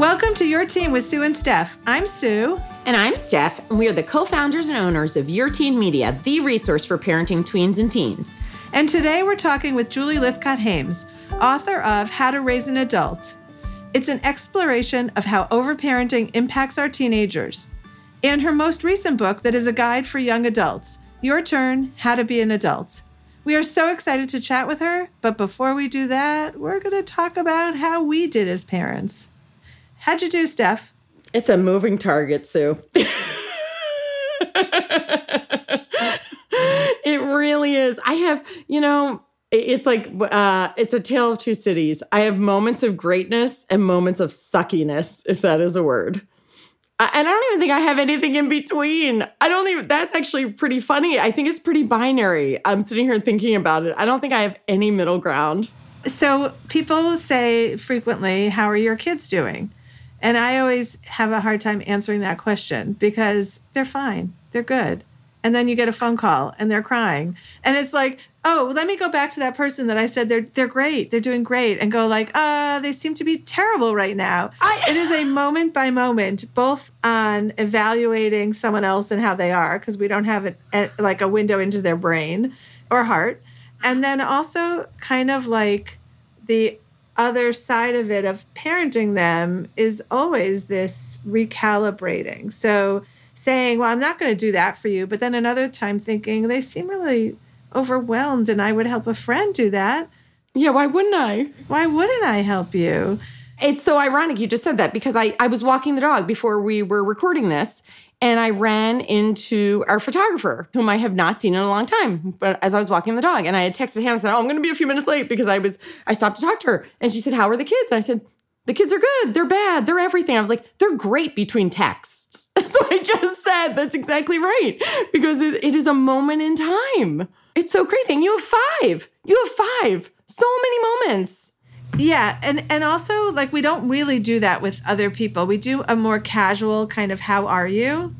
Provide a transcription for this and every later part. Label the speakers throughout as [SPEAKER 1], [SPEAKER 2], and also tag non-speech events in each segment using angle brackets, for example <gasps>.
[SPEAKER 1] Welcome to Your Teen with Sue and Steph. I'm Sue.
[SPEAKER 2] And I'm Steph, and we are the co founders and owners of Your Teen Media, the resource for parenting tweens and teens.
[SPEAKER 1] And today we're talking with Julie Lythcott Haims, author of How to Raise an Adult. It's an exploration of how overparenting impacts our teenagers. And her most recent book, that is a guide for young adults Your Turn How to Be an Adult. We are so excited to chat with her, but before we do that, we're going to talk about how we did as parents. How'd you do, Steph?
[SPEAKER 2] It's a moving target, Sue. it really is. I have, you know, it's like uh, it's a tale of two cities. I have moments of greatness and moments of suckiness, if that is a word and I don't even think I have anything in between. I don't even, that's actually pretty funny. I think it's pretty binary. I'm sitting here thinking about it. I don't think I have any middle ground.
[SPEAKER 1] So people say frequently, How are your kids doing? And I always have a hard time answering that question because they're fine, they're good. And then you get a phone call and they're crying. And it's like oh let me go back to that person that i said they're they're great they're doing great and go like uh they seem to be terrible right now. I, it is a moment by moment both on evaluating someone else and how they are because we don't have a, like a window into their brain or heart. And then also kind of like the other side of it of parenting them is always this recalibrating so saying, Well, I'm not going to do that for you. But then another time thinking, They seem really overwhelmed and I would help a friend do that.
[SPEAKER 2] Yeah, why wouldn't I?
[SPEAKER 1] Why wouldn't I help you?
[SPEAKER 2] It's so ironic you just said that because I, I was walking the dog before we were recording this and I ran into our photographer, whom I have not seen in a long time. But as I was walking the dog, and I had texted Hannah and said, "Oh, I'm going to be a few minutes late because I was I stopped to talk to her." And she said, "How are the kids?" And I said, "The kids are good. They're bad. They're everything." I was like, "They're great between texts." <laughs> So I just said, that's exactly right. Because it, it is a moment in time. It's so crazy. And you have five. You have five. So many moments.
[SPEAKER 1] Yeah, and and also like we don't really do that with other people. We do a more casual kind of how are you?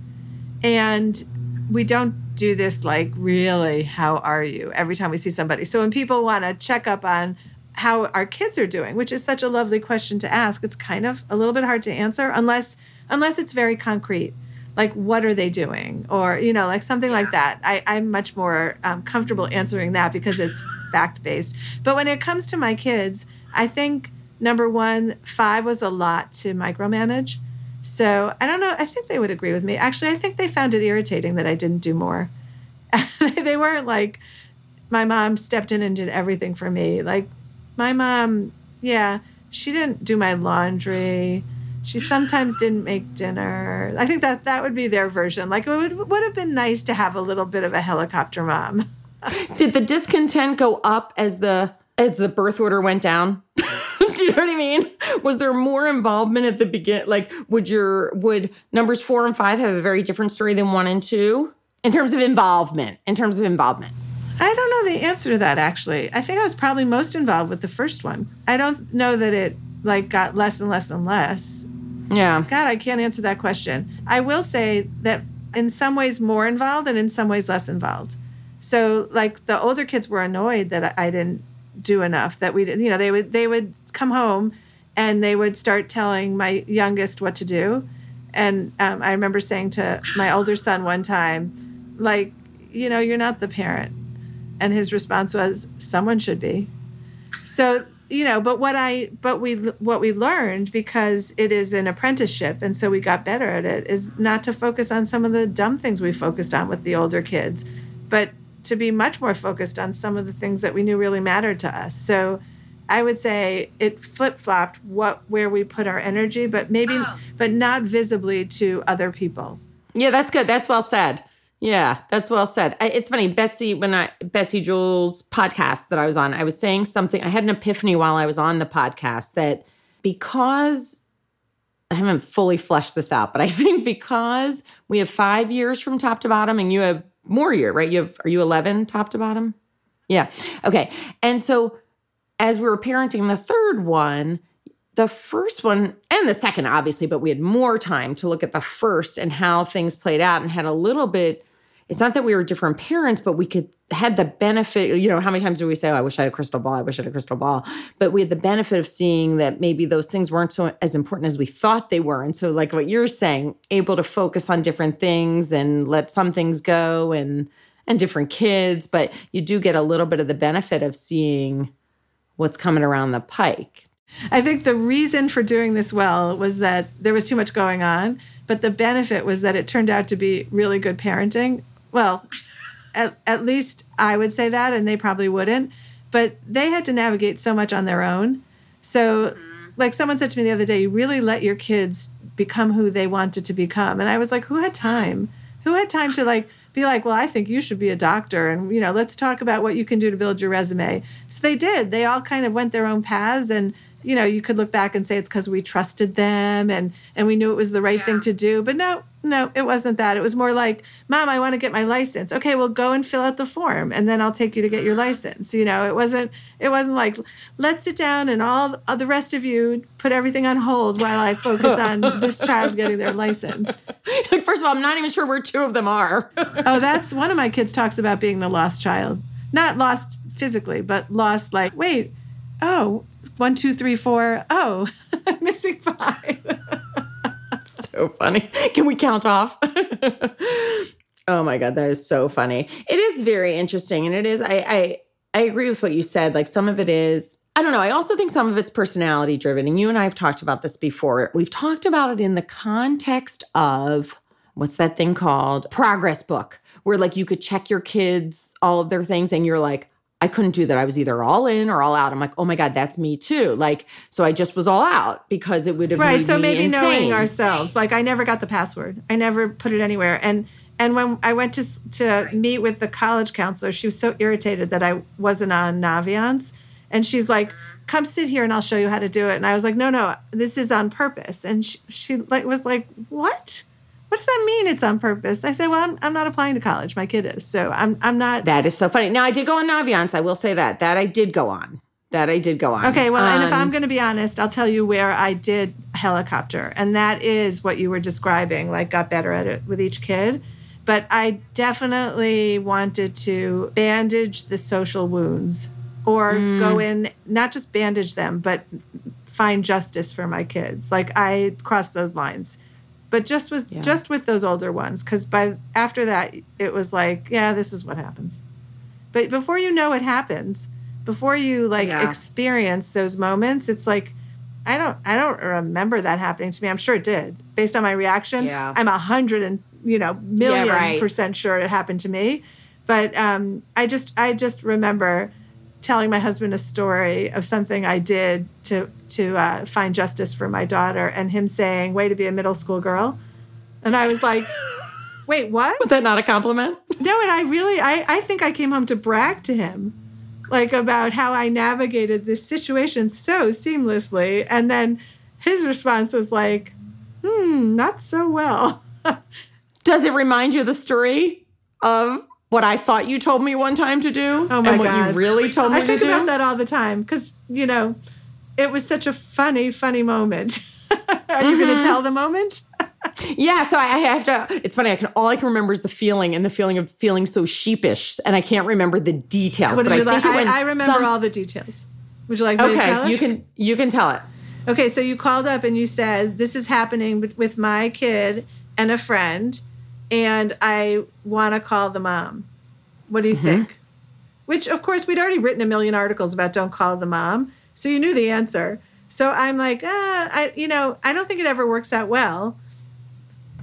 [SPEAKER 1] And we don't do this like really how are you every time we see somebody. So when people want to check up on how our kids are doing, which is such a lovely question to ask, it's kind of a little bit hard to answer unless unless it's very concrete like what are they doing or you know like something like that I, i'm much more um, comfortable answering that because it's fact based but when it comes to my kids i think number one five was a lot to micromanage so i don't know i think they would agree with me actually i think they found it irritating that i didn't do more <laughs> they weren't like my mom stepped in and did everything for me like my mom yeah she didn't do my laundry she sometimes didn't make dinner. I think that that would be their version. Like it would, would have been nice to have a little bit of a helicopter mom.
[SPEAKER 2] Did the discontent go up as the as the birth order went down? <laughs> Do you know what I mean? Was there more involvement at the beginning? Like, would your would numbers four and five have a very different story than one and two in terms of involvement? In terms of involvement,
[SPEAKER 1] I don't know the answer to that. Actually, I think I was probably most involved with the first one. I don't know that it like got less and less and less.
[SPEAKER 2] Yeah.
[SPEAKER 1] God, I can't answer that question. I will say that in some ways more involved and in some ways less involved. So like the older kids were annoyed that I didn't do enough that we you know they would they would come home and they would start telling my youngest what to do. And um, i remember saying to my older son one time like you know you're not the parent. And his response was someone should be. So you know but what i but we what we learned because it is an apprenticeship and so we got better at it is not to focus on some of the dumb things we focused on with the older kids but to be much more focused on some of the things that we knew really mattered to us so i would say it flip-flopped what where we put our energy but maybe oh. but not visibly to other people
[SPEAKER 2] yeah that's good that's well said yeah, that's well said. I, it's funny, Betsy, when I Betsy Jules podcast that I was on, I was saying something. I had an epiphany while I was on the podcast that because I haven't fully fleshed this out, but I <laughs> think because we have five years from top to bottom, and you have more year, right? You have are you eleven top to bottom? Yeah. Okay. And so as we were parenting the third one, the first one and the second, obviously, but we had more time to look at the first and how things played out and had a little bit it's not that we were different parents, but we could had the benefit, you know, how many times do we say, oh, I wish I had a crystal ball, I wish I had a crystal ball. But we had the benefit of seeing that maybe those things weren't so as important as we thought they were. And so, like what you're saying, able to focus on different things and let some things go and and different kids, but you do get a little bit of the benefit of seeing what's coming around the pike.
[SPEAKER 1] I think the reason for doing this well was that there was too much going on, but the benefit was that it turned out to be really good parenting. Well, at, at least I would say that, and they probably wouldn't. But they had to navigate so much on their own. So, mm-hmm. like someone said to me the other day, you really let your kids become who they wanted to become. And I was like, who had time? Who had time to like <laughs> be like, well, I think you should be a doctor, and you know, let's talk about what you can do to build your resume. So they did. They all kind of went their own paths, and you know, you could look back and say it's because we trusted them and and we knew it was the right yeah. thing to do. But no, no, it wasn't that. It was more like, Mom, I want to get my license. Okay, well, go and fill out the form, and then I'll take you to get your mm-hmm. license. You know, it wasn't. It wasn't like, let's sit down and all the rest of you put everything on hold while I focus on this child getting their license. <laughs>
[SPEAKER 2] Like, first of all, I'm not even sure where two of them are. <laughs>
[SPEAKER 1] oh, that's one of my kids talks about being the lost child, not lost physically, but lost like, wait, oh, one, two, three, four. Oh, <laughs> missing five. <laughs>
[SPEAKER 2] so funny. Can we count off? <laughs> oh my god, that is so funny. It is very interesting, and it is. I I I agree with what you said. Like some of it is. I don't know. I also think some of it's personality driven. And you and I have talked about this before. We've talked about it in the context of what's that thing called? Progress book, where like you could check your kids, all of their things, and you're like, I couldn't do that. I was either all in or all out. I'm like, oh my God, that's me too. Like, so I just was all out because it would have right. so maybe insane.
[SPEAKER 1] knowing ourselves. Like, I never got the password. I never put it anywhere. And and when I went to to meet with the college counselor, she was so irritated that I wasn't on Naviance, and she's like, "Come sit here and I'll show you how to do it." And I was like, "No, no, this is on purpose." And she, she like was like, "What?" What does that mean it's on purpose? I said, well, I'm, I'm not applying to college. My kid is. So I'm, I'm not.
[SPEAKER 2] That is so funny. Now, I did go on Naviance. I will say that. That I did go on. That I did go on.
[SPEAKER 1] Okay. Well, um, and if I'm um, going to be honest, I'll tell you where I did helicopter. And that is what you were describing, like got better at it with each kid. But I definitely wanted to bandage the social wounds or mm. go in, not just bandage them, but find justice for my kids. Like I crossed those lines but just with yeah. just with those older ones because by after that it was like yeah this is what happens but before you know it happens before you like yeah. experience those moments it's like i don't i don't remember that happening to me i'm sure it did based on my reaction yeah. i'm a hundred and you know million yeah, right. percent sure it happened to me but um i just i just remember telling my husband a story of something I did to to uh, find justice for my daughter, and him saying, "Way to be a middle school girl," and I was like. <laughs> Wait, what?
[SPEAKER 2] Was that not a compliment?
[SPEAKER 1] No, and I really, I, I think I came home to brag to him, like about how I navigated this situation so seamlessly. And then his response was like, hmm, not so well. <laughs>
[SPEAKER 2] Does it remind you of the story of what I thought you told me one time to do
[SPEAKER 1] oh my
[SPEAKER 2] and
[SPEAKER 1] what
[SPEAKER 2] God. you really told me
[SPEAKER 1] I think
[SPEAKER 2] to do.
[SPEAKER 1] about that all the time because, you know, it was such a funny, funny moment. <laughs> Are mm-hmm. you going to tell the moment?
[SPEAKER 2] yeah, so I have to. It's funny. I can all I can remember is the feeling and the feeling of feeling so sheepish, and I can't remember the details.
[SPEAKER 1] What
[SPEAKER 2] but I,
[SPEAKER 1] like? I, I, remember some, all the details. Would you like
[SPEAKER 2] okay, you can you can tell it.
[SPEAKER 1] Okay, so you called up and you said this is happening with my kid and a friend, and I want to call the mom. What do you mm-hmm. think? Which, of course, we'd already written a million articles about don't call the mom. So you knew the answer. So I'm like, ah, I, you know, I don't think it ever works out well.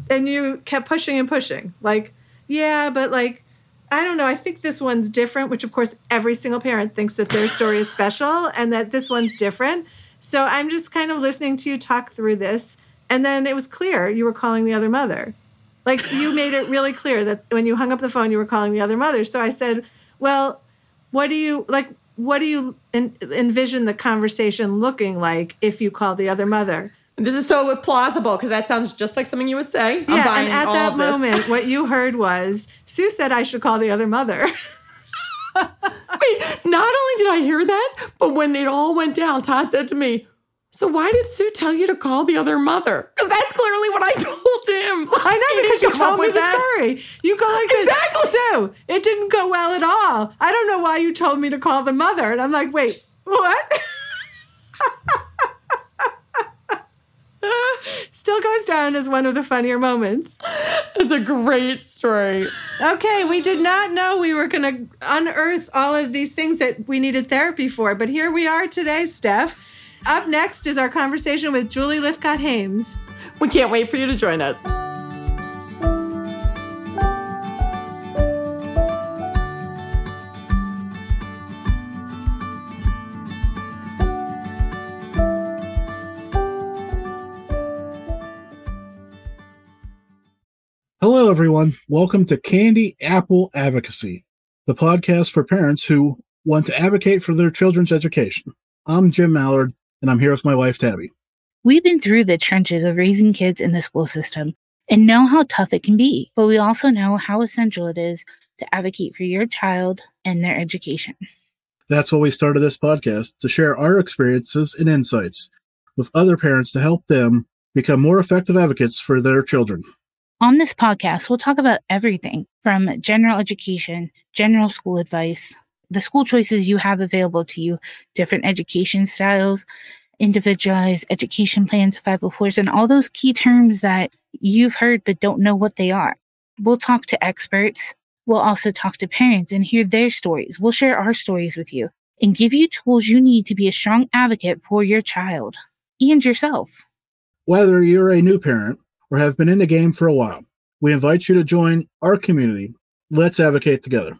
[SPEAKER 1] And you kept pushing and pushing. Like, yeah, but like, I don't know. I think this one's different, which of course every single parent thinks that their story is special <laughs> and that this one's different. So I'm just kind of listening to you talk through this. And then it was clear you were calling the other mother. Like you made it really clear that when you hung up the phone, you were calling the other mother. So I said, well, what do you like? What do you en- envision the conversation looking like if you call the other mother?
[SPEAKER 2] This is so plausible because that sounds just like something you would say.
[SPEAKER 1] I'm yeah, and at that moment, what you heard was Sue said I should call the other mother. <laughs>
[SPEAKER 2] Wait, not only did I hear that, but when it all went down, Todd said to me, So why did Sue tell you to call the other mother? Because that's clearly what I <laughs> told him.
[SPEAKER 1] I know because you told me the
[SPEAKER 2] that.
[SPEAKER 1] story. You go like this.
[SPEAKER 2] Exactly.
[SPEAKER 1] Sue, it didn't go well at all. I don't know why you told me to call the mother. And I'm like, wait, what? <laughs> Still goes down as one of the funnier moments.
[SPEAKER 2] It's a great story.
[SPEAKER 1] Okay, we did not know we were going to unearth all of these things that we needed therapy for, but here we are today, Steph. Up next is our conversation with Julie Lythcott Haims.
[SPEAKER 2] We can't wait for you to join us.
[SPEAKER 3] Hello, everyone. Welcome to Candy Apple Advocacy, the podcast for parents who want to advocate for their children's education. I'm Jim Mallard, and I'm here with my wife, Tabby.
[SPEAKER 4] We've been through the trenches of raising kids in the school system and know how tough it can be, but we also know how essential it is to advocate for your child and their education.
[SPEAKER 3] That's why we started this podcast to share our experiences and insights with other parents to help them become more effective advocates for their children.
[SPEAKER 4] On this podcast, we'll talk about everything from general education, general school advice, the school choices you have available to you, different education styles, individualized education plans, 504s, and all those key terms that you've heard but don't know what they are. We'll talk to experts. We'll also talk to parents and hear their stories. We'll share our stories with you and give you tools you need to be a strong advocate for your child and yourself.
[SPEAKER 3] Whether you're a new parent or have been in the game for a while, we invite you to join our community. Let's advocate together.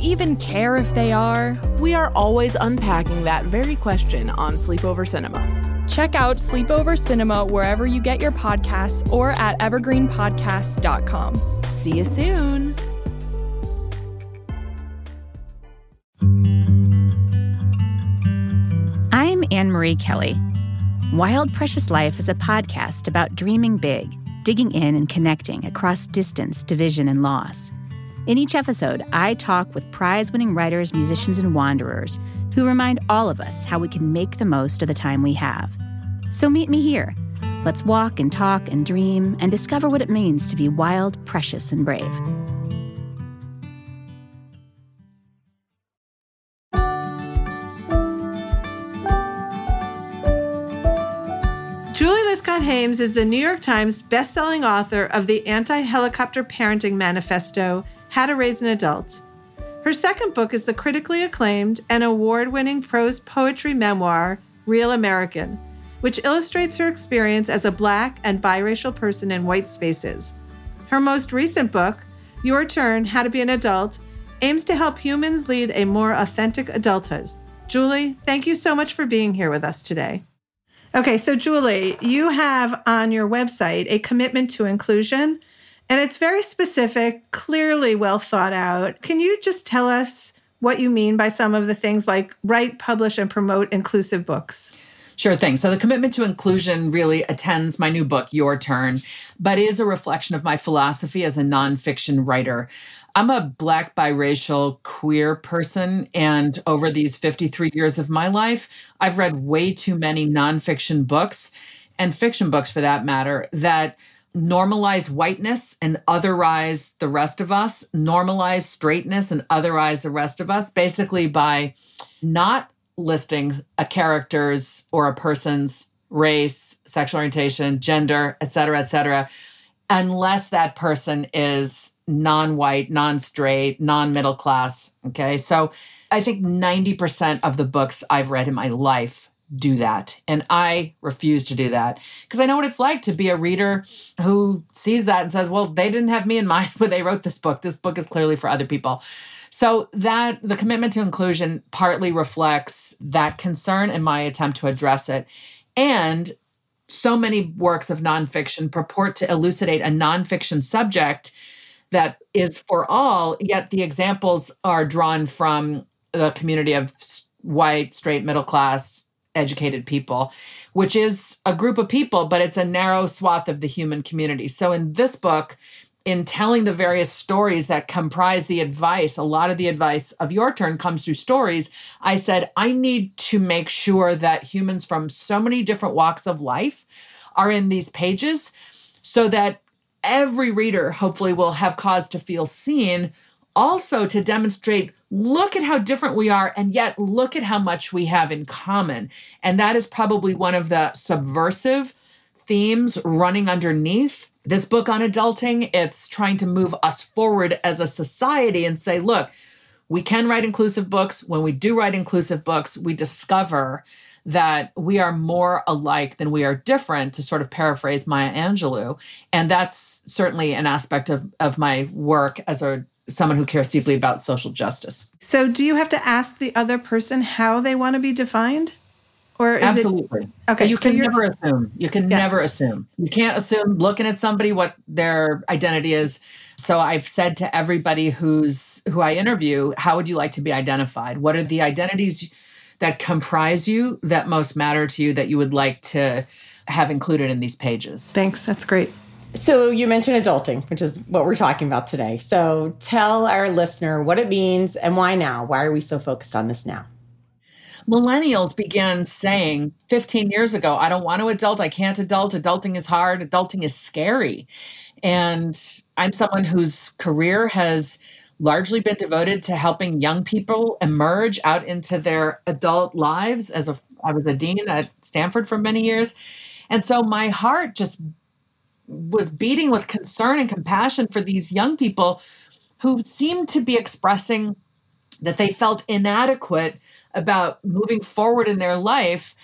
[SPEAKER 5] even care if they are?
[SPEAKER 6] We are always unpacking that very question on Sleepover Cinema.
[SPEAKER 5] Check out Sleepover Cinema wherever you get your podcasts or at evergreenpodcasts.com.
[SPEAKER 6] See you soon.
[SPEAKER 7] I'm Anne Marie Kelly. Wild Precious Life is a podcast about dreaming big, digging in and connecting across distance, division, and loss. In each episode, I talk with prize winning writers, musicians, and wanderers who remind all of us how we can make the most of the time we have. So meet me here. Let's walk and talk and dream and discover what it means to be wild, precious, and brave.
[SPEAKER 1] Julie Lythcott Haims is the New York Times bestselling author of the Anti Helicopter Parenting Manifesto How to Raise an Adult. Her second book is the critically acclaimed and award winning prose poetry memoir, Real American, which illustrates her experience as a Black and biracial person in white spaces. Her most recent book, Your Turn How to Be an Adult, aims to help humans lead a more authentic adulthood. Julie, thank you so much for being here with us today. Okay, so Julie, you have on your website a commitment to inclusion, and it's very specific, clearly well thought out. Can you just tell us what you mean by some of the things like write, publish, and promote inclusive books?
[SPEAKER 8] Sure thing. So the commitment to inclusion really attends my new book, Your Turn, but is a reflection of my philosophy as a nonfiction writer. I'm a Black biracial queer person. And over these 53 years of my life, I've read way too many nonfiction books and fiction books for that matter that normalize whiteness and otherize the rest of us, normalize straightness and otherize the rest of us, basically by not listing a character's or a person's race, sexual orientation, gender, et cetera, et cetera, unless that person is non-white, non-straight, non-middle class. Okay. So I think 90% of the books I've read in my life do that. And I refuse to do that because I know what it's like to be a reader who sees that and says, well, they didn't have me in mind <laughs> when they wrote this book. This book is clearly for other people. So that the commitment to inclusion partly reflects that concern and my attempt to address it. And so many works of nonfiction purport to elucidate a nonfiction subject that is for all, yet the examples are drawn from the community of white, straight, middle class, educated people, which is a group of people, but it's a narrow swath of the human community. So in this book, in telling the various stories that comprise the advice, a lot of the advice of your turn comes through stories. I said, I need to make sure that humans from so many different walks of life are in these pages so that every reader hopefully will have cause to feel seen. Also, to demonstrate look at how different we are, and yet look at how much we have in common. And that is probably one of the subversive themes running underneath this book on adulting. It's trying to move us forward as a society and say, look, we can write inclusive books. When we do write inclusive books, we discover that we are more alike than we are different, to sort of paraphrase Maya Angelou. And that's certainly an aspect of, of my work as a someone who cares deeply about social justice.
[SPEAKER 1] So, do you have to ask the other person how they want to be defined? Or is
[SPEAKER 8] Absolutely.
[SPEAKER 1] It, okay.
[SPEAKER 8] You
[SPEAKER 1] so
[SPEAKER 8] can never assume. You can
[SPEAKER 1] Yeah.
[SPEAKER 8] never assume. You can't assume looking at somebody what their identity is. So I've said to everybody who's who I interview, how would you like to be identified? What are the identities that comprise you that most matter to you that you would like to have included in these pages?
[SPEAKER 1] Thanks. That's great.
[SPEAKER 2] So you mentioned adulting, which is what we're talking about today. So tell our listener what it means and why now. Why are we so focused on this now?
[SPEAKER 8] millennials began saying 15 years ago, I don't want to adult, I can't adult, adulting is hard, adulting is scary. And I'm someone whose career has largely been devoted to helping young people emerge out into their adult lives as a I was a dean at Stanford for many years. And so my heart just was beating with concern and compassion for these young people who seemed to be expressing that they felt inadequate about moving forward in their life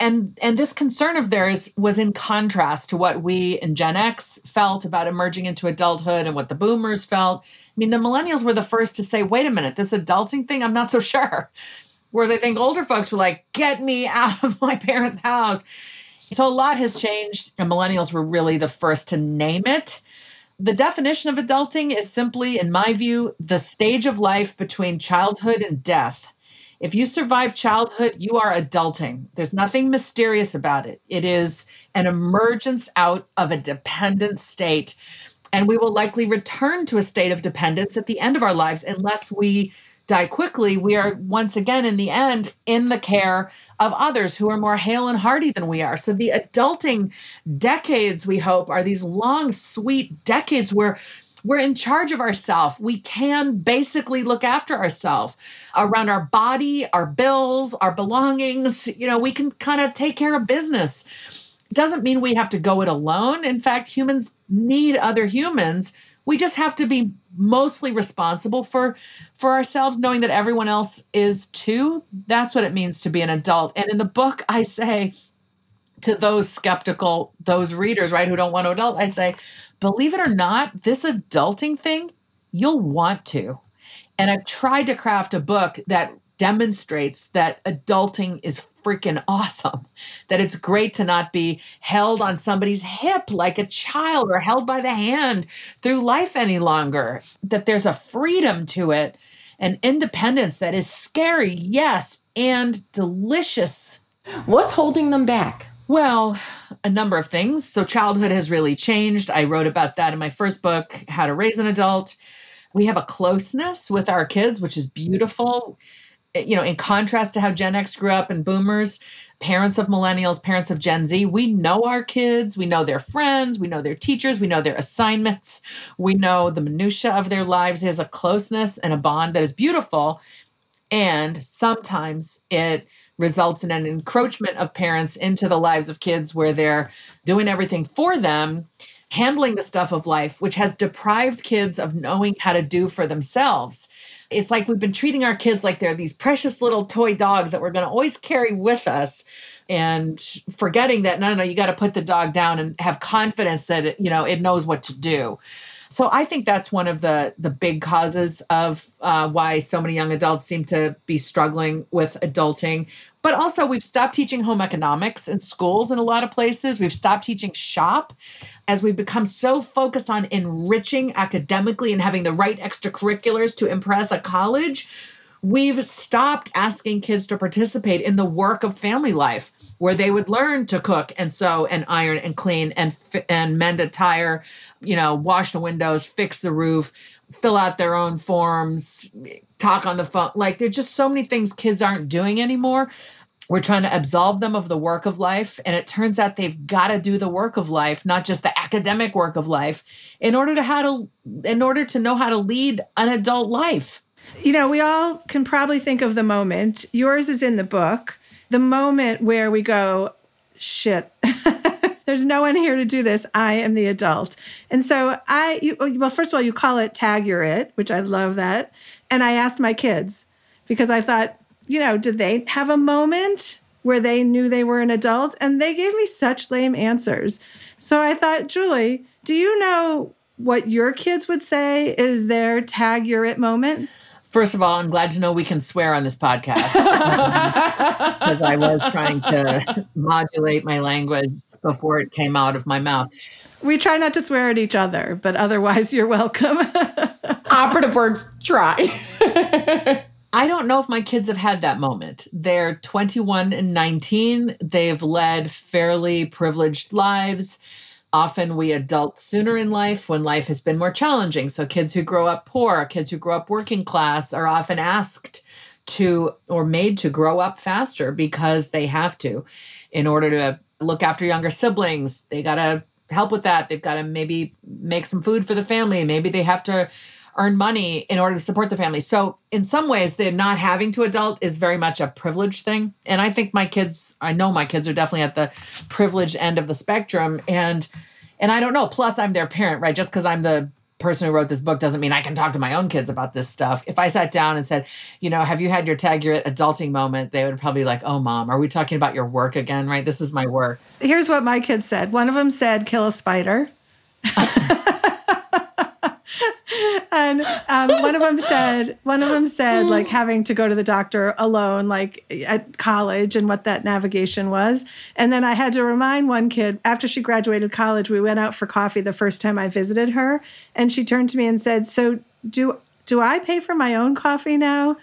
[SPEAKER 8] and and this concern of theirs was in contrast to what we in Gen X felt about emerging into adulthood and what the boomers felt. I mean, the millennials were the first to say, "Wait a minute, this adulting thing, I'm not so <laughs> sure." Whereas I think older folks were like, "Get me <laughs> out of my parents' house." So a lot has changed, and millennials were really the first to name it. The definition of adulting is simply, in my view, the stage of life between childhood and death. If you survive childhood, you are adulting. There's nothing mysterious about it. It is an emergence out of a dependent state. And we will likely return to a state of dependence at the end of our lives unless we die quickly. We are mm-hmm. once again, in the end, in the care of others who are more hale and hearty than we are. So the adulting decades, we hope, are these long, sweet decades where we're in charge of ourselves. We can basically look after ourselves around our body, our bills, our belongings. You know, we can kind of take care of business. Doesn't mean we have to go it alone. In fact, humans need other humans. We just have to be mostly responsible for for ourselves knowing that everyone else is too. That's what it means to be an adult. And in the book I say to those skeptical, those readers, right, who don't want to adult, I say, believe it or not, this adulting thing, you'll want to. And I've tried to craft a book that demonstrates that adulting is freaking awesome. That it's great to not be held on somebody's hip like a child or held by the hand through life any longer. That there's a freedom to it, an independence that is scary, yes, and delicious.
[SPEAKER 2] What's holding them back?
[SPEAKER 8] Well, a number of things. So, childhood has really changed. I wrote about that in my first book, How to Raise an Adult. We have a closeness with our kids, which is beautiful. Eh, You know, in contrast to how Gen X grew up and boomers, parents of millennials, parents of Gen Z, we know our kids, we know their friends, we know their teachers, we know their assignments, we know the minutia of their lives. There's a closeness and a bond that is beautiful. And sometimes it results in an encroachment of parents into the lives of kids where they're doing everything for them, handling the stuff of life, which has deprived kids of knowing how to do for themselves. It's like we've been treating our kids like they're these precious little toy dogs that we're going to always carry with us and forgetting that no no you got to put the dog down and have confidence that it, you know it knows what to do so I think that's one of the the big causes of uh, why so many young adults seem to be struggling with adulting. But also, we've stopped teaching home economics in schools in a lot of places. We've stopped teaching shop as we've become so focused on enriching academically and having the right extracurriculars to impress a college we've stopped asking kids to participate in the work of family life where they would learn to cook and sew and iron and clean and and mend a tire you know wash the windows fix the roof fill out their own forms talk on the phone like there's just so many things kids aren't doing anymore we're trying to absolve them of the work of life and it turns out they've got to do the work of life not just the academic work of life in order to how to in order to know how to lead an adult life
[SPEAKER 1] you know, we all can probably think of the moment. Yours is in the book. The moment where we go, shit. There's no one here to do this. I am the adult. And so I, you, oh, well, first of all, you call it tag you're it, which I love that. And I asked my kids because I thought, you know, did they have a moment where they knew they were an adult? And they gave me such lame answers. So I thought, Julie, do you know what your kids would say is their tag you're it moment?
[SPEAKER 8] First of all, I'm glad to know we can swear on this podcast <laughs> um, because I was trying to <laughs> modulate my language before it came out of my mouth.
[SPEAKER 1] We try not to swear at each other, but otherwise, <laughs> you're welcome.
[SPEAKER 2] Operative words try. <laughs>
[SPEAKER 8] I don't know if my kids have had that moment. They're 21 and 19. They've led fairly privileged lives often we adult sooner in life when life has been more challenging. So kids who grow up poor, kids who grow up working class are often asked to or made to grow up faster because they have to in order to look after younger siblings. They got to help with that. They've got to maybe make some food for the family. Maybe they have to earn money in order to support the family. So in some ways, the not having to adult is very much a privilege thing. And I think my kids, I know my kids are definitely at the privileged end of the spectrum. And and I don't know. Plus, I'm their parent, right? Just because I'm the person who wrote this book doesn't mean I can talk to my own kids about this stuff. If I sat down and said, you know, have you had your tag your adulting moment? They would probably be like, oh, mom, are we talking about your work again? Right? This is my work.
[SPEAKER 1] Here's what my kids said. One of them said, kill a spider. <laughs> <laughs> and um, one of them said one of them said like <gasps> having to go to the doctor alone like at college and what that navigation was. And then i had to remind one kid after she graduated college we went out for coffee the first time i visited her. And she turned to me and said so do do i pay for my own coffee now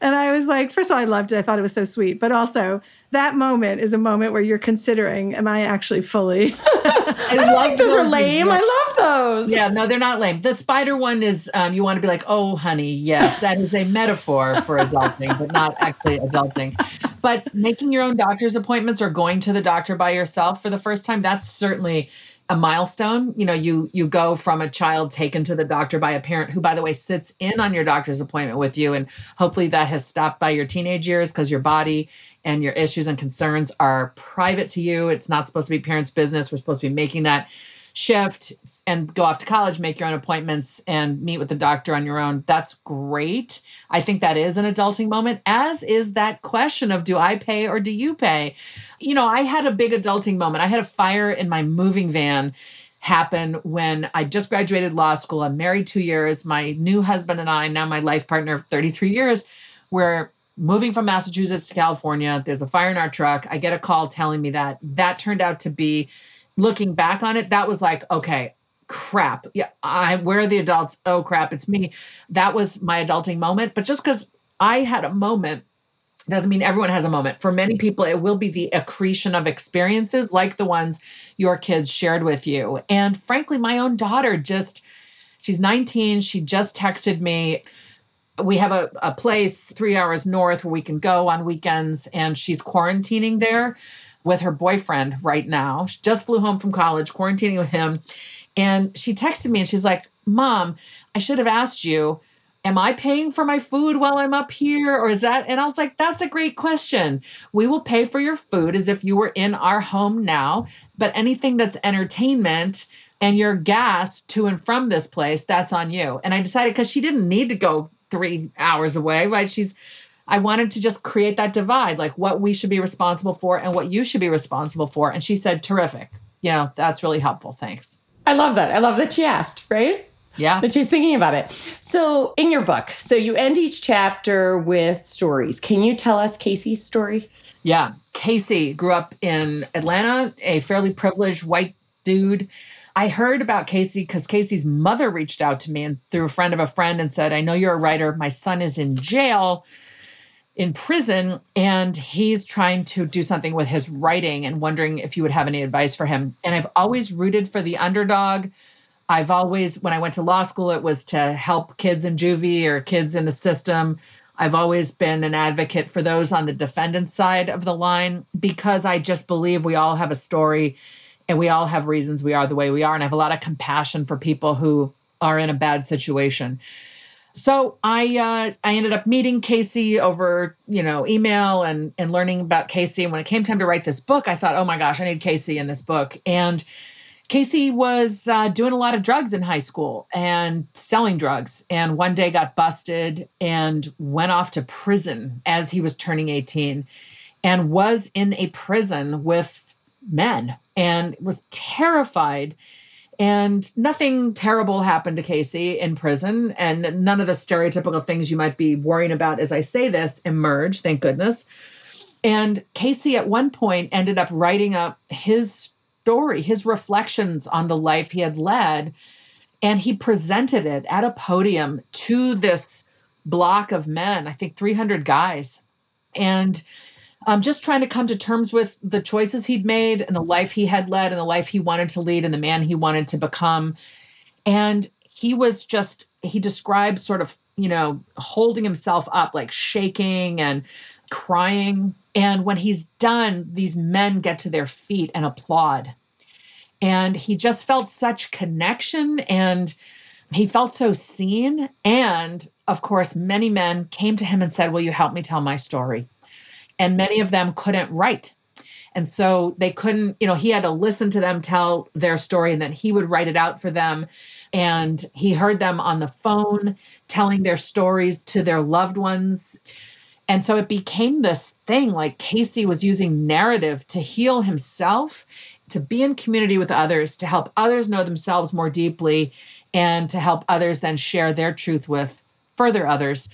[SPEAKER 1] and i was like first of all i loved it i thought it was so sweet but also that moment is a moment where you're considering, am I actually fully?
[SPEAKER 2] I, <laughs> I love those are lame. I love those.
[SPEAKER 8] Yeah, no, they're not lame. The spider one is um, you want to be like, oh, honey, yes, that is a metaphor for adulting, but not actually adulting. But making your own doctor's appointments or going to the doctor by yourself for the first time, that's certainly a milestone. You know you you go from a child taken to the doctor by a parent who by the way sits in on your doctor's appointment with you. And hopefully that has stopped by your teenage years because your body and your issues and concerns are private to you. It's not supposed to be parents business. We're supposed to be making that shift and go off to college, make your own appointments, and meet with the doctor on your own. That's great. I think that is an adulting moment, as is that question of do I pay or do you pay? You know, I had a big adulting moment. I had a fire in my moving van happen when I just graduated law school. I'm married two years. My new husband and I, now my life partner of 33 years, we're moving from Massachusetts to California. There's a fire in our truck. I get a call telling me that. That turned out to be looking back on it, that was like, okay, crap. Yeah, I where are the adults? Oh crap, it's me. That was my adulting moment. But just because I had a moment doesn't mean everyone has a moment. For many people, it will be the accretion of experiences like the ones your kids shared with you. And frankly, my own daughter just, she's 19. She just texted me. We have a, a place three hours north where we can go on weekends, and she's quarantining there with her boyfriend right now. She just flew home from college, quarantining with him. And she texted me and she's like, Mom, I should have asked you, am I paying for my food while I'm up here? Or is that? And I was like, that's a great question. We will pay for your food as if you were in our home now. But anything that's entertainment, and your gas to and from this place, that's on you. And I decided because she didn't need to go three hours away, right? She's, I wanted to just create that divide, like what we should be responsible for and what you should be responsible for. And she said, terrific. You know, that's really helpful. Thanks.
[SPEAKER 2] I love that. I love that she asked, right?
[SPEAKER 8] Yeah.
[SPEAKER 2] That she's thinking about it. So, in your book, so you end each chapter with stories. Can you tell us Casey's story?
[SPEAKER 8] Yeah. Casey grew up in Atlanta, a fairly privileged white dude. I heard about Casey because Casey's mother reached out to me and through a friend of a friend and said, I know you're a writer. My son is in jail, in prison, and he's trying to do something with his writing and wondering if you would have any advice for him. And I've always rooted for the underdog. I've always, when I went to law school, it was to help kids in juvie or kids in the system. I've always been an advocate for those on the defendant side of the line because I just believe we all have a story and we all have reasons we are the way we are. And I have a lot of compassion for people who are in a bad situation. So I uh, I ended up meeting Casey over you know email and and learning about Casey. And when it came time to write this book, I thought, oh my gosh, I need Casey in this book. And Casey was uh, doing a lot of drugs in high school and selling drugs. And one day got busted and went off to prison as he was turning 18 and was in a prison with men and was terrified. And nothing terrible happened to Casey in prison. And none of the stereotypical things you might be worrying about as I say this emerge, thank goodness. And Casey at one point ended up writing up his story, his reflections on the life he had led. And he presented it at a podium to this block of men, I think 300 guys. And um, just trying to come to terms with the choices he'd made and the life he had led and the life he wanted to lead and the man he wanted to become. And he was just, he described sort of, you know, holding himself up, like shaking and crying. And when he's done, these men get to their feet and applaud. And he just felt such connection and he felt so seen. And of course, many men came to him and said, Will you help me tell my story? And many of them couldn't write. And so they couldn't, you know, he had to listen to them tell their story and then he would write it out for them. And he heard them on the phone telling their stories to their loved ones. And so it became this thing like Casey was using narrative to heal himself, to be in community with others, to help others know themselves more deeply, and to help others then share their truth with further others,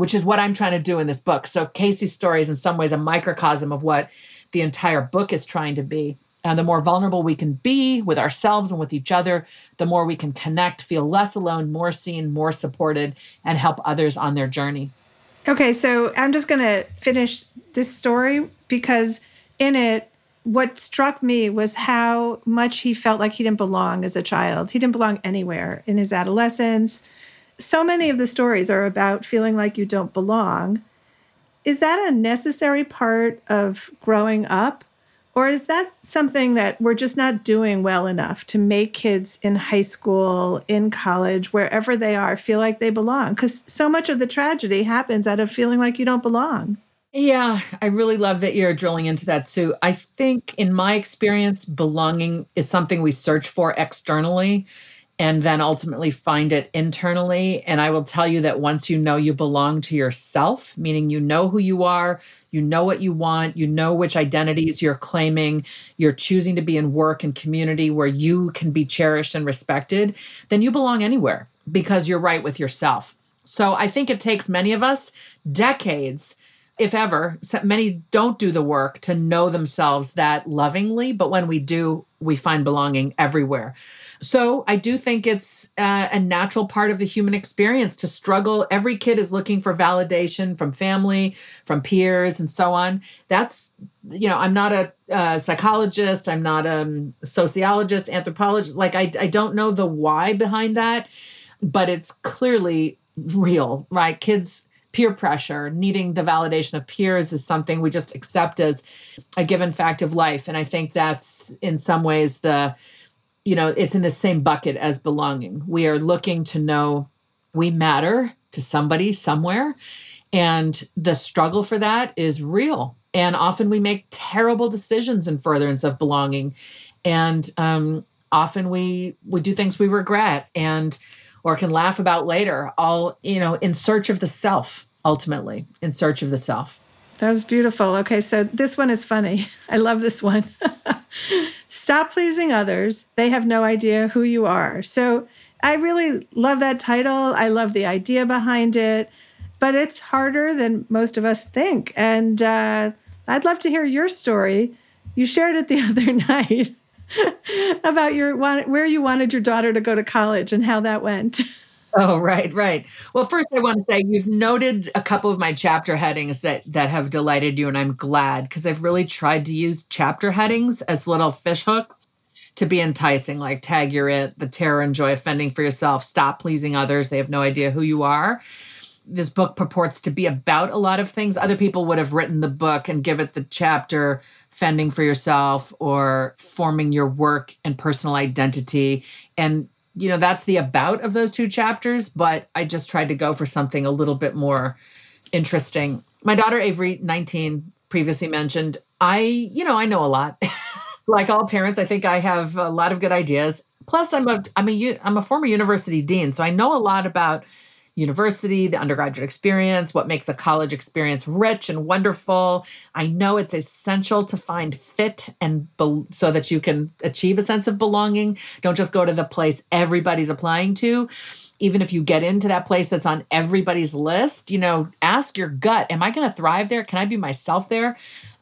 [SPEAKER 8] which is what I'm trying to do in this book. So Casey's story is in some ways a microcosm of what the entire book is trying to be. And the more vulnerable we can be with ourselves and with each other, the more we can connect, feel less alone, more seen, more supported, and help others on their journey.
[SPEAKER 1] Okay, so I'm just going to finish this story because in it, what struck me was how much he felt like he didn't belong as a child. He didn't belong anywhere in his adolescence. So many of the stories are about feeling like you don't belong. Is that a necessary part of growing up? Or is that something that we're just not doing well enough to make kids in high school, in college, wherever they are, feel like they belong? Because so much of the tragedy happens out of feeling like you don't belong.
[SPEAKER 8] Yeah, I really love that you're drilling into that, Sue. I think, in my experience, belonging is something we search for externally and then ultimately find it internally. And I will tell you that once you know you belong to yourself, meaning you know who you are, you know what you want, you know which identities you're claiming, you're choosing to be in work and community where you can be cherished and respected, then you belong anywhere because you're right with yourself. So I think it takes many of us decades if ever, many don't do the work to know themselves that lovingly, but when we do, we find belonging everywhere. So I do think it's uh, a natural part of the human experience to struggle. Every kid is looking for validation from family, from peers, and so on. That's, you know, I'm not a, a psychologist, I'm not a sociologist, anthropologist. Like, I, I don't know the why behind that, but it's clearly real, right? Kids peer pressure, needing the validation of peers is something we just accept as a given fact of life. And I think that's in some ways the, you know, it's in the same bucket as belonging. We are looking to know we matter to somebody somewhere. And the struggle for that is real. And often we make terrible decisions in furtherance of belonging. And um, often we we do things we regret. And or can laugh about later, all, you know, in search of the self, ultimately, in search of the self.
[SPEAKER 1] That was beautiful. Okay, so this one is funny. <laughs> I love this one. <laughs> Stop pleasing others. They have no idea who you are. So I really love that title. I love the idea behind it, but it's harder than most of us think. And uh, I'd love to hear your story. You shared it the <laughs> other night <laughs> about your where you wanted your daughter to go to college and how that went. <laughs>
[SPEAKER 8] Oh, right, right. Well, first I want to say you've noted a couple of my chapter headings that that have delighted you and I'm glad because I've really tried to use chapter headings as little fish hooks to be enticing like tag you're it, the terror and joy of fending for yourself, stop pleasing others, they have no idea who you are. This book purports to be about a lot of things. Other people would have written the book and give it the chapter fending for yourself or forming your work and personal identity and you know, that's the about of those two chapters, but I just tried to go for something a little bit more interesting. My daughter Avery, 19, previously mentioned, I, you know, I know a lot. <laughs> like all parents, I think I have a lot of good ideas. Plus, I'm a, I'm a, I'm a former university dean, so I know a lot about university, the undergraduate experience, what makes a college experience rich and wonderful. I know it's essential to find fit and be- so that you can achieve a sense of belonging. Don't just go to the place everybody's applying to. Even if you get into that place that's on everybody's list, you know, ask your gut, am I going to thrive there? Can I be myself there?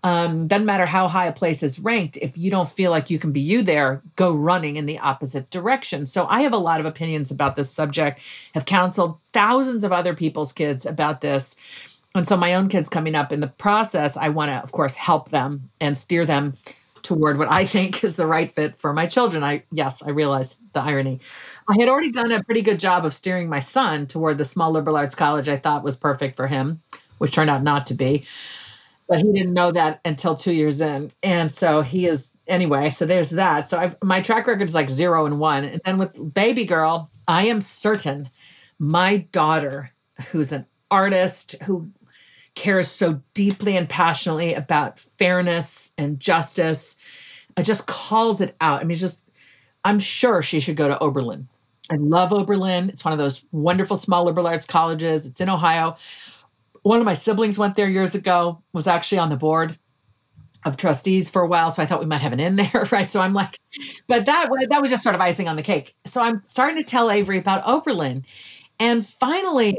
[SPEAKER 8] Um, doesn't matter how high a place is ranked. If you don't feel like you can be you there, go running in the opposite direction. So I have a lot of opinions about this subject, have counseled thousands of other people's kids about this. And so my own kids coming up in the process, I want to, of course, help them and steer them toward what I think is the right fit for my children. I yes, I realize the irony. I had already done a pretty good job of steering my son toward the small liberal arts college I thought was perfect for him, which turned out not to be but he didn't know that until two years in. And so he is anyway. So there's that. So I've, my track record is like zero and one. And then with baby girl, I am certain my daughter, who's an artist who cares so deeply and passionately about fairness and justice, uh, just calls it out. I mean, just I'm sure she should go to Oberlin. I love Oberlin. It's one of those wonderful small liberal arts colleges. It's in Ohio one of my siblings went there years ago, was actually on the board of trustees for a while. So I thought we might have an in there, <laughs> right? So I'm like, but that, that was just sort of icing on the cake. So I'm starting to tell Avery about Oberlin. And finally,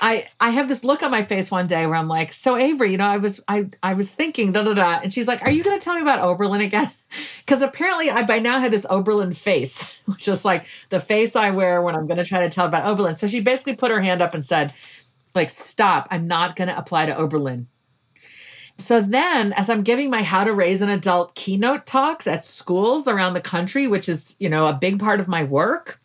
[SPEAKER 8] I I have this look on my face one day where I'm like, so Avery, you know, I was I I was thinking da da da, and she's like, are you going to tell me about Oberlin again? <laughs> Because apparently I by now had this Oberlin face, <laughs> which is like the face I wear when I'm going to try to tell about Oberlin. So she basically put her hand up and said, like, stop, I'm not going to apply to Oberlin. So then, as I'm giving my How to Raise an Adult keynote talks at schools around the country, which is, you know, a big part of my work,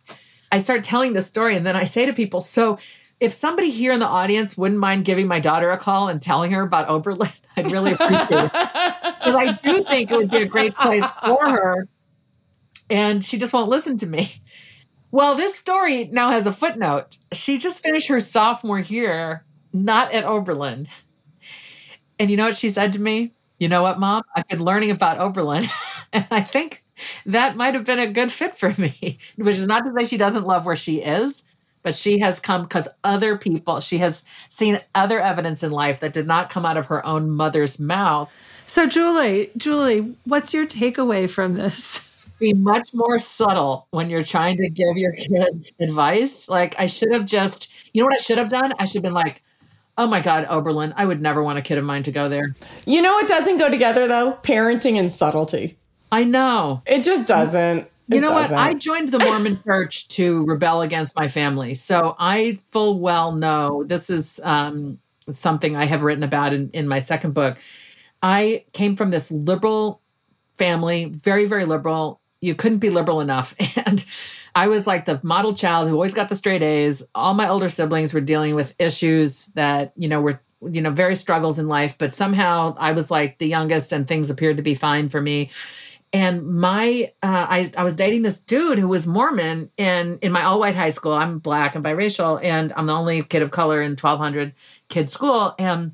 [SPEAKER 8] I start telling the story. And then I say to people, so if somebody here in the audience wouldn't mind giving my daughter a call and telling her about Oberlin, <laughs> I'd really appreciate it. Because I do think it would be a great place for her. And she just won't listen to me. Well, this story now has a footnote. She just finished her sophomore year, not at Oberlin. And you know what she said to me? You know what, mom? I've been learning about Oberlin. <laughs> and I think that might have been a good fit for me, which is not to say she doesn't love where she is, but she has come because other people, she has seen other evidence in life that did not come out of her own mother's mouth.
[SPEAKER 1] So, Julie, Julie, what's your takeaway from this? <laughs>
[SPEAKER 8] be much more subtle when you're trying to give your kids advice. Like I should have just, you know what I should have done? I should have been like, oh my God, Oberlin, I would never want a kid of mine to go there.
[SPEAKER 2] You know what doesn't go together though? Parenting and subtlety.
[SPEAKER 8] I know.
[SPEAKER 2] It just doesn't.
[SPEAKER 8] You know doesn't. what? I joined the Mormon <laughs> church to rebel against my family. So I full well know this is um, something I have written about in, in my second book. I came from this liberal family, very, very liberal you couldn't be liberal enough. <laughs> And I was like the model child who always got the straight A's. All my older siblings were dealing with issues that, you know, were, you know, very struggles in life, but somehow I was like the youngest and things appeared to be fine for me. And my, uh, I, I was dating this dude who was Mormon and in my all white high school. I'm black and biracial, and I'm the only kid of color in 1200 kid school. And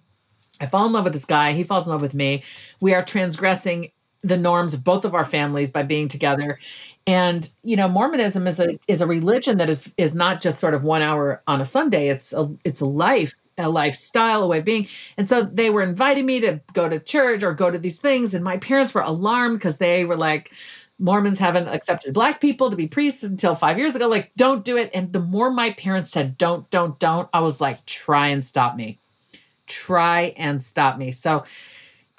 [SPEAKER 8] I fall in love with this guy. He falls in love with me. We are transgressing the norms of both of our families by being together. And you know, Mormonism is a is a religion that is is not just sort of one hour on a Sunday. It's a it's a life, a lifestyle, a way of being. And so they were inviting me to go to church or go to these things, and my parents were alarmed because they were like. Mormons haven't accepted black people to be priests until five years ago. Like, don't do it. And the more my parents said, don't, don't, don't, I was like, try and stop me. Try and stop me. So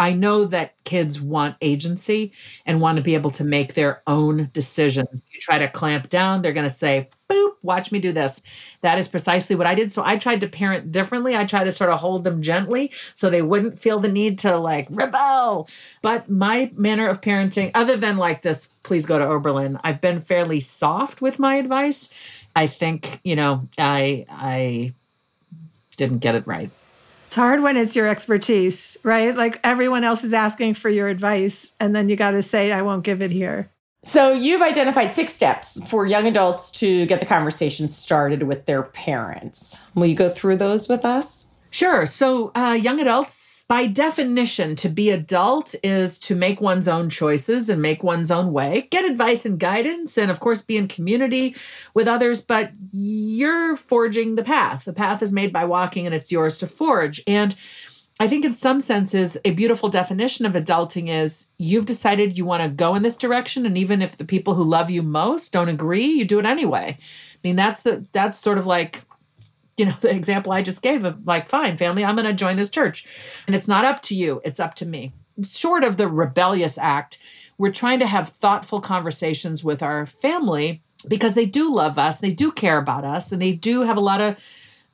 [SPEAKER 8] I know that kids want agency and want to be able to make their own decisions. You try to clamp down, they're going to say, boop, watch me do this. That is precisely what I did. So I tried to parent differently. I tried to sort of hold them gently so they wouldn't feel the need to like rebel. But my manner of parenting, other than like this, please go to Oberlin, I've been fairly soft with my advice. I think, you know, I I didn't get it right.
[SPEAKER 1] It's hard when it's your expertise, right? Like everyone else is asking for your advice, and then you got to say, I won't give it here.
[SPEAKER 2] So you've identified six steps for young adults to get the conversation started with their parents. Will you go through those with us?
[SPEAKER 8] Sure. So, uh, young adults, by definition, to be adult is to make one's own choices and make one's own way, get advice and guidance, and of course, be in community with others. But you're forging the path. The path is made by walking, and it's yours to forge. And I think, in some senses, a beautiful definition of adulting is you've decided you want to go in this direction, and even if the people who love you most don't agree, you do it anyway. I mean, that's the that's sort of like you know, <laughs> the example I just gave of like, fine, family, I'm going to join this church. And it's not up to you, it's up to me. Short of the rebellious act, we're trying to have thoughtful conversations with our family because they do love us, they do care about us, and they do have a lot of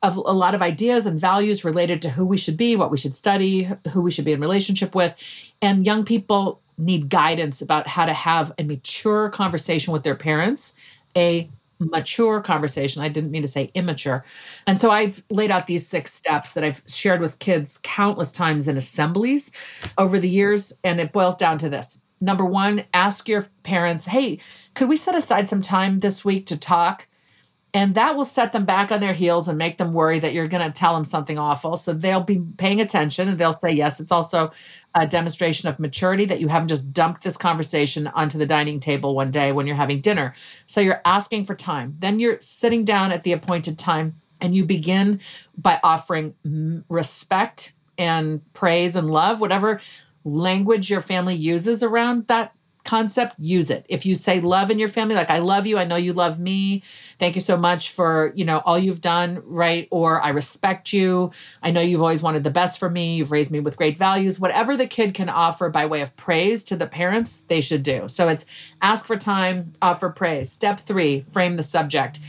[SPEAKER 8] of a lot of ideas and values related to who we should be, what we should study, who we should be in relationship with. And young people need guidance about how to have a mature conversation with their parents, a mature conversation. I didn't mean to say immature. And so I've laid out these six steps that I've shared with kids countless times in assemblies over the years. And it boils down to this. Number one, ask your parents, hey, could we set aside some time this week to talk? And that will set them back on their heels and make them worry that you're going to tell them something awful. So they'll be paying attention and they'll say yes. It's also a demonstration of maturity that you haven't just dumped this conversation onto the dining table one day when you're having dinner. So you're asking for time. Then you're sitting down at the appointed time and you begin by offering respect and praise and love, whatever language your family uses around that concept, use it. If you say love in your family, like I love you, I know you love me. Thank you so much for, you know, all you've done, right? Or I respect you. I know you've always wanted the best for me. You've raised me with great values. Whatever the kid can offer by way of praise to the parents, they should do. So it's ask for time, offer praise. Step 3, frame the subject.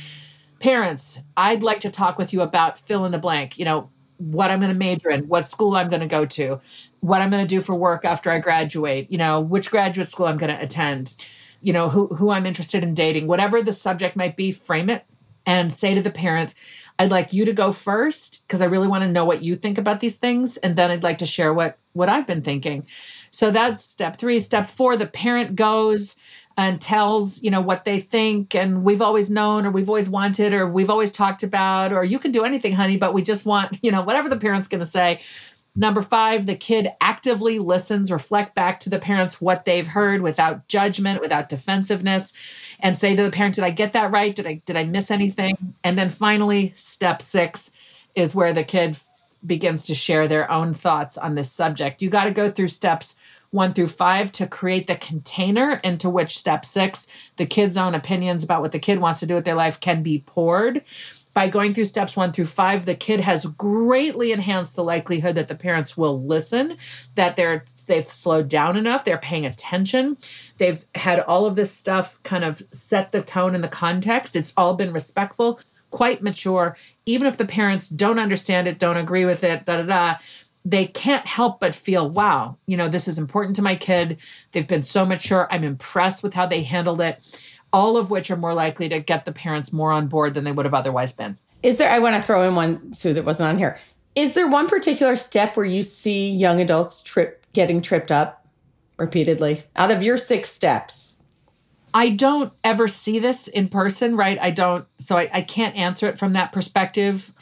[SPEAKER 8] Parents, I'd like to talk with you about fill in the blank. You know, what I'm going to major in, what school I'm going to go to, what I'm going to do for work after I graduate, you know, which graduate school I'm going to attend, you know, who who I'm interested in dating, whatever the subject might be, frame it and say to the parents, I'd like you to go first because I really want to know what you think about these things and then I'd like to share what what I've been thinking. So that's step 3. Step 4, the parent goes and tells you know what they think and we've always known or we've always wanted or we've always talked about or you can do anything honey but we just want <laughs> you know whatever the parent's going to say number five the kid actively listens reflect back to the parents what they've heard without judgment without defensiveness and say to the parent did i get that right? Did i did i miss anything? And then finally step six is where the kid begins to share their own thoughts on this subject. You got to go through steps one through five to create the container into which step six, the kid's own opinions about what the kid wants to do with their life, can be poured. By going through steps one through five, the kid has greatly enhanced the likelihood that the parents will listen, that they're they've slowed down enough, they're paying attention, they've had all of this stuff kind of set the tone and the context. It's all been respectful, quite mature. Even if the parents don't understand it, don't agree with it, da da da they can't help but feel, wow, you know, this is important to my kid. They've been so mature. I'm impressed with how they handled it. All of which are more likely to get the parents more on board than they would have otherwise been.
[SPEAKER 2] Is there, I want to throw in one, Sue, that wasn't on here. Is there one particular step where you see young adults trip getting tripped up repeatedly out of your six steps?
[SPEAKER 8] I don't ever see this in person, right? I don't, so I, I can't answer it from that perspective.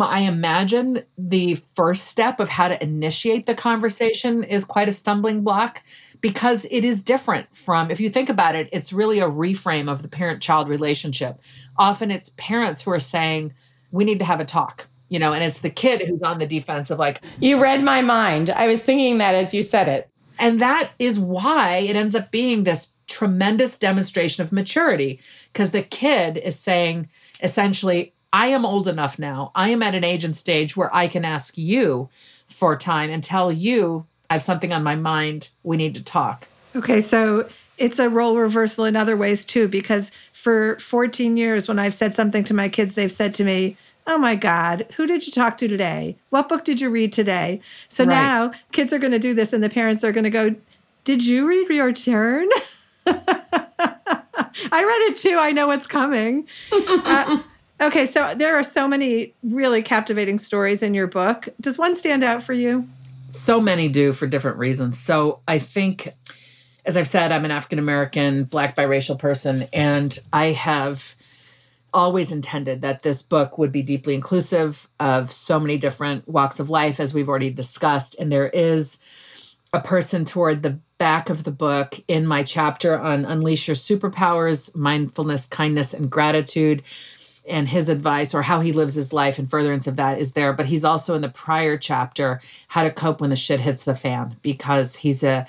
[SPEAKER 8] I imagine the first step of how to initiate the conversation is quite a stumbling block. Because it is different from, if you think about it, it's really a reframe of the parent child relationship. Often it's parents who are saying, we need to have a talk, you know, and it's the kid who's on the defensive, like,
[SPEAKER 2] You read my mind. I was thinking that as you said it.
[SPEAKER 8] and that is why it ends up being this tremendous demonstration of maturity because the kid is saying essentially, I am old enough now. I am at an age and stage where I can ask you for time and tell you I have something on my mind. We need to talk.
[SPEAKER 1] Okay, so it's a role reversal in other ways too, because for 14 years, when I've said something to my kids, they've said to me, Oh my God, who did you talk to today? What book did you read today? So
[SPEAKER 8] Right.
[SPEAKER 1] now kids are going to do this, and the parents are going to go, Did you read your turn? <laughs> I read it too. I know what's coming. <laughs> Uh, okay, so there are so many really captivating stories in your book. Does one stand out for you?
[SPEAKER 8] So many do for different reasons. So I think, as I've said, I'm an African American, black biracial person, and I have always intended that this book would be deeply inclusive of so many different walks of life, as we've already discussed. And there is a person toward the back of the book in my chapter on Unleash Your Superpowers, Mindfulness, Kindness, and Gratitude. And his advice or how he lives his life in furtherance of that is there. But he's also in the prior chapter, How to Cope When the Shit Hits the Fan, because he's a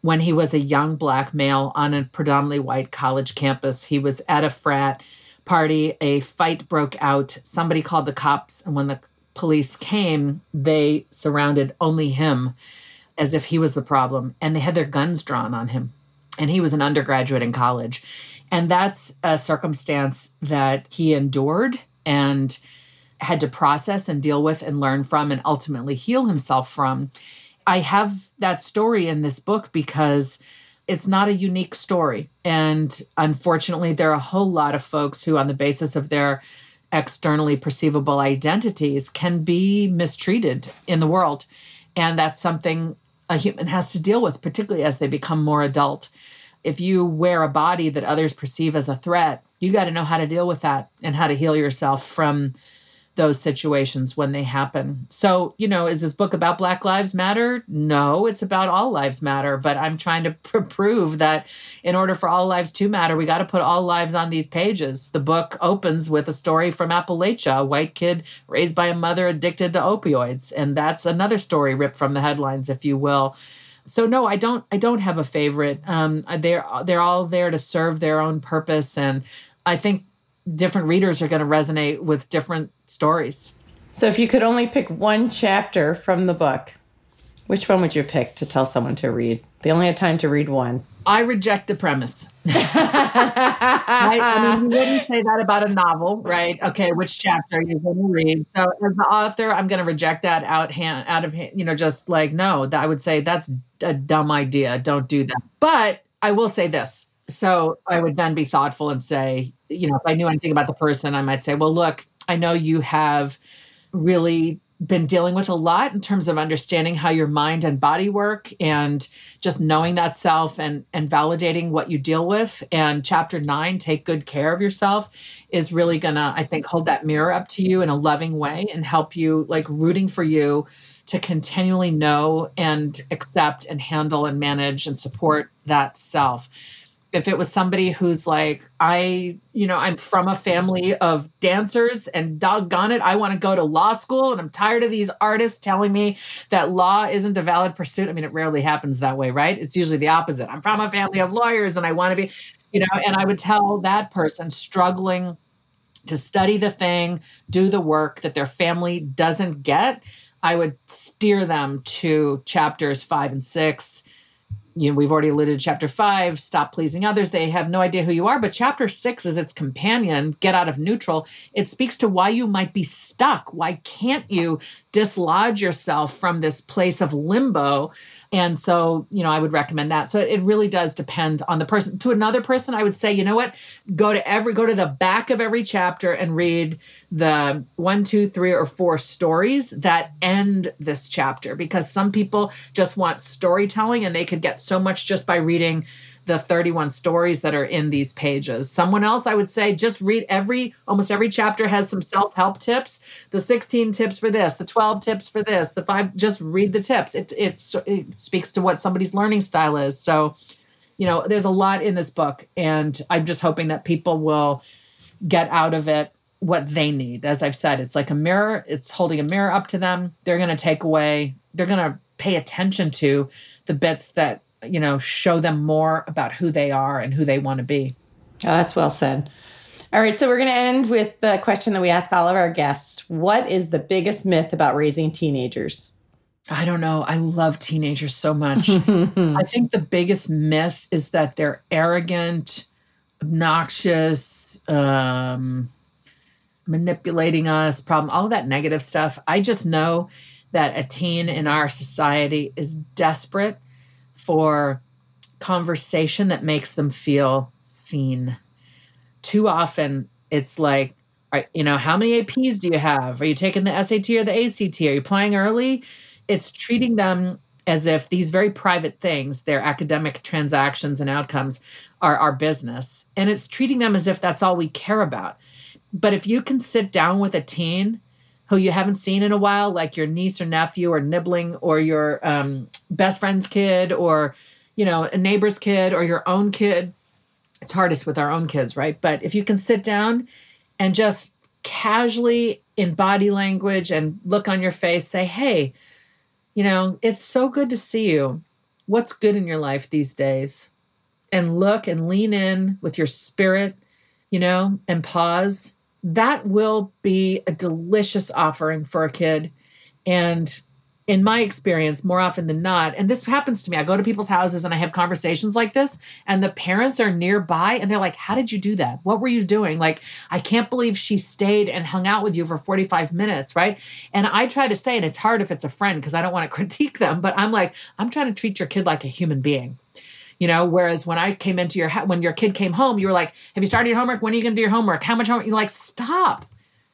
[SPEAKER 8] when he was a young black male on a predominantly white college campus. He was at a frat party. A fight broke out. Somebody called the cops. And when the police came, they surrounded only him as if he was the problem. And they had their guns drawn on him. And he was an undergraduate in college. And that's a circumstance that he endured and had to process and deal with and learn from and ultimately heal himself from. I have that story in this book because it's not a unique story. And unfortunately, there are a whole lot of folks who, on the basis of their externally perceivable identities, can be mistreated in the world. And that's something a human has to deal with, particularly as they become more adult. If you wear a body that others perceive as a threat, you got to know how to deal with that and how to heal yourself from those situations when they happen. So, you know, is this book about Black Lives Matter? No, it's about all lives matter. But I'm trying to <laughs> pr- prove that in order for all lives to matter, we got to put all lives on these pages. The book opens with a story from Appalachia, a white kid raised by a mother addicted to opioids. And that's another story ripped from the headlines, if you will. So no, I don't. I don't have a favorite. Um, they're they're all there to serve their own purpose, and I think different readers are going to resonate with different stories.
[SPEAKER 2] So if you could only pick one chapter from the book, which one would you pick to tell someone to read? They only had time to read one.
[SPEAKER 8] I reject the premise. <laughs> <laughs> right? I mean, you wouldn't say that about a novel, right? Okay, which chapter are you going to read? So, as the author, I'm going to reject that out hand, out of hand, you know, just like no. That I would say that's a dumb idea. Don't do that. But I will say this. So I would then be thoughtful and say, you know, if I knew anything about the person, I might say, well, look, I know you have really been dealing with a lot in terms of understanding how your mind and body work and just knowing that self and and validating what you deal with. And chapter 9 take good care of yourself is really going to I think hold that mirror up to you in a loving way and help you like rooting for you to continually know and accept and handle and manage and support that self if it was somebody who's like i you know i'm from a family of dancers and doggone it i want to go to law school and i'm tired of these artists telling me that law isn't a valid pursuit. I mean it rarely happens that way right? It's usually the opposite. I'm from a family of lawyers and i want to be you know and i would tell that person struggling to study the thing do the work that their family doesn't get i would steer them to chapters five and six you know, we've already alluded to chapter five, stop pleasing others. They have no idea who you are. But chapter six is its companion, get out of neutral. It speaks to why you might be stuck. Why can't you dislodge yourself from this place of limbo? And so, you know, I would recommend that. So it really does depend on the person. To another person, I would say, you know what? Go to every, go to the back of every chapter and read the one, two, three, or four stories that end this chapter because some people just want storytelling and they could get so much just by reading the 31 stories that are in these pages. Someone else, I would say, just read every, almost every chapter has some self help tips. The 16 tips for this, the 12 tips for this, the five, just read the tips. It, it, it speaks to what somebody's learning style is. So, you know, there's a lot in this book, and I'm just hoping that people will get out of it what they need. As I've said, it's like a mirror, it's holding a mirror up to them. They're going to take away, they're going to pay attention to the bits that you know, show them more about who they are and who they want to be.
[SPEAKER 2] Oh, that's well said. All right, so we're going to end with the question that we ask all of our guests What is the biggest myth about raising teenagers?
[SPEAKER 8] I don't know. I love teenagers so much. <laughs> I think the biggest myth is that they're arrogant, obnoxious, um, manipulating us, problem, all that negative stuff. I just know that a teen in our society is desperate for conversation that makes them feel seen. Too often, it's like, you know, how many APs do you have? Are you taking the SAT or the ACT? Are you applying early? It's treating them as if these very private things, their academic transactions and outcomes, are our business. And it's treating them as if that's all we care about. But if you can sit down with a teen who you haven't seen in a while, like your niece or nephew or nibbling or your um, best friend's kid or, you know, a neighbor's kid or your own kid. It's hardest with our own kids, right? But if you can sit down and just casually in body language and look on your face, say, hey, you know, it's so good to see you. What's good in your life these days? And look and lean in with your spirit, you know, and pause that will be a delicious offering for a kid. And in my experience, more often than not, and this happens to me, I go to people's houses and I have conversations like this, and the parents are nearby and they're like, How did you do that? What were you doing? Like, I can't believe she stayed and hung out with you for 45 minutes, right? And I try to say, and it's hard if it's a friend because I don't want to <laughs> critique them, but I'm like, I'm trying to treat your kid like a human being you know whereas when i came into your when your kid came home you were like have you started your homework? When are you going to do your homework? How much homework? You're like stop.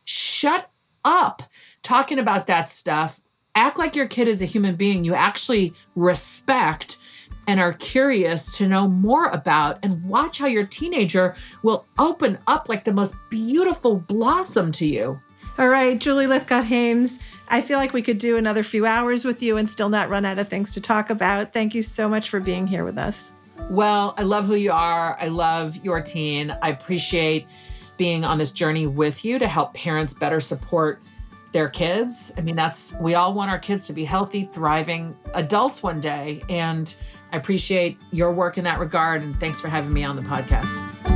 [SPEAKER 8] Shut up. Talking about that stuff act like your kid is a human being you actually respect and are curious to know more about and watch how your teenager will open up like the most beautiful blossom to you
[SPEAKER 1] all right, Julie Lythcott Haims. I feel like we could do another few hours with you and still not run out of things to talk about. Thank you so much for being here with us.
[SPEAKER 8] Well, I love who you are. I love your teen. I appreciate being on this journey with you to help parents better support their kids. I mean, that's, we all want our kids to be healthy, thriving adults one day. And I appreciate your work in that regard. And thanks for having me on the podcast.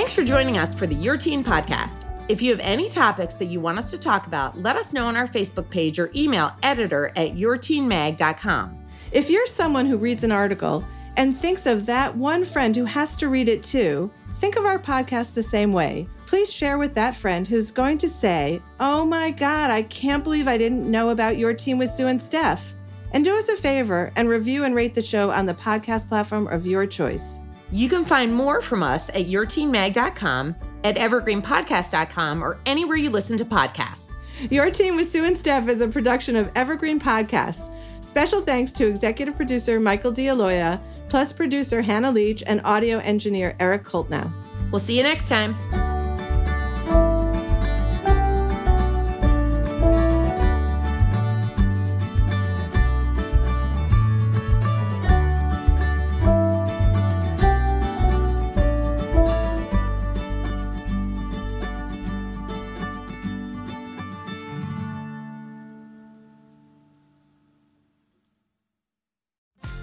[SPEAKER 2] Thanks for joining us for the Your Teen podcast. If you have any topics that you want us to talk about, let us know on our Facebook page or email editor at yourteenmag.com.
[SPEAKER 1] If you're someone who reads an article and thinks of that one friend who has to read it too, think of our podcast the same way. Please share with that friend who's going to say, Oh my God, I can't believe I didn't know about your teen with Sue and Steph. And do us a favor and review and rate the show on the podcast platform of your choice.
[SPEAKER 2] You can find more from us at yourteenmag.com, at evergreenpodcast.com, or anywhere you listen to podcasts.
[SPEAKER 1] Your Teen with Sue and Steph is a production of Evergreen Podcasts. Special thanks to executive producer Michael D'Aloia, plus producer Hannah Leach and audio engineer Eric Koltnow.
[SPEAKER 2] We'll see you next time.